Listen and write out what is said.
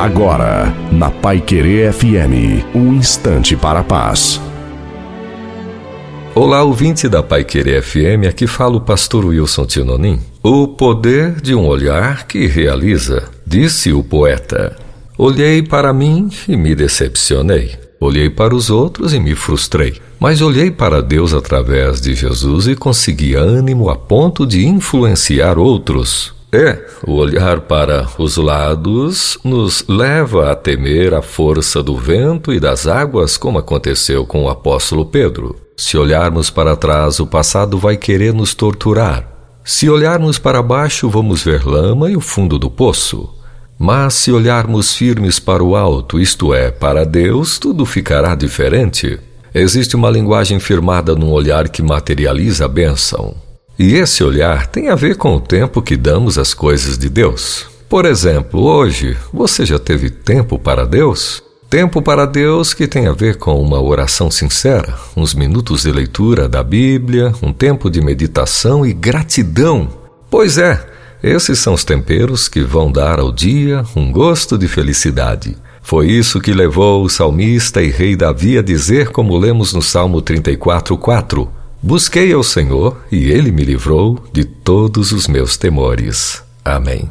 Agora, na Pai Querer FM, um instante para a paz. Olá, ouvinte da Pai Querer FM, aqui fala o pastor Wilson Tinonim. O poder de um olhar que realiza, disse o poeta. Olhei para mim e me decepcionei. Olhei para os outros e me frustrei. Mas olhei para Deus através de Jesus e consegui ânimo a ponto de influenciar outros. É, o olhar para os lados nos leva a temer a força do vento e das águas, como aconteceu com o apóstolo Pedro. Se olharmos para trás, o passado vai querer nos torturar. Se olharmos para baixo, vamos ver lama e o fundo do poço. Mas se olharmos firmes para o alto, isto é, para Deus, tudo ficará diferente. Existe uma linguagem firmada num olhar que materializa a bênção. E esse olhar tem a ver com o tempo que damos às coisas de Deus. Por exemplo, hoje, você já teve tempo para Deus? Tempo para Deus que tem a ver com uma oração sincera, uns minutos de leitura da Bíblia, um tempo de meditação e gratidão. Pois é, esses são os temperos que vão dar ao dia um gosto de felicidade. Foi isso que levou o salmista e rei Davi a dizer, como lemos no Salmo 34, 4. Busquei ao Senhor e ele me livrou de todos os meus temores. Amém.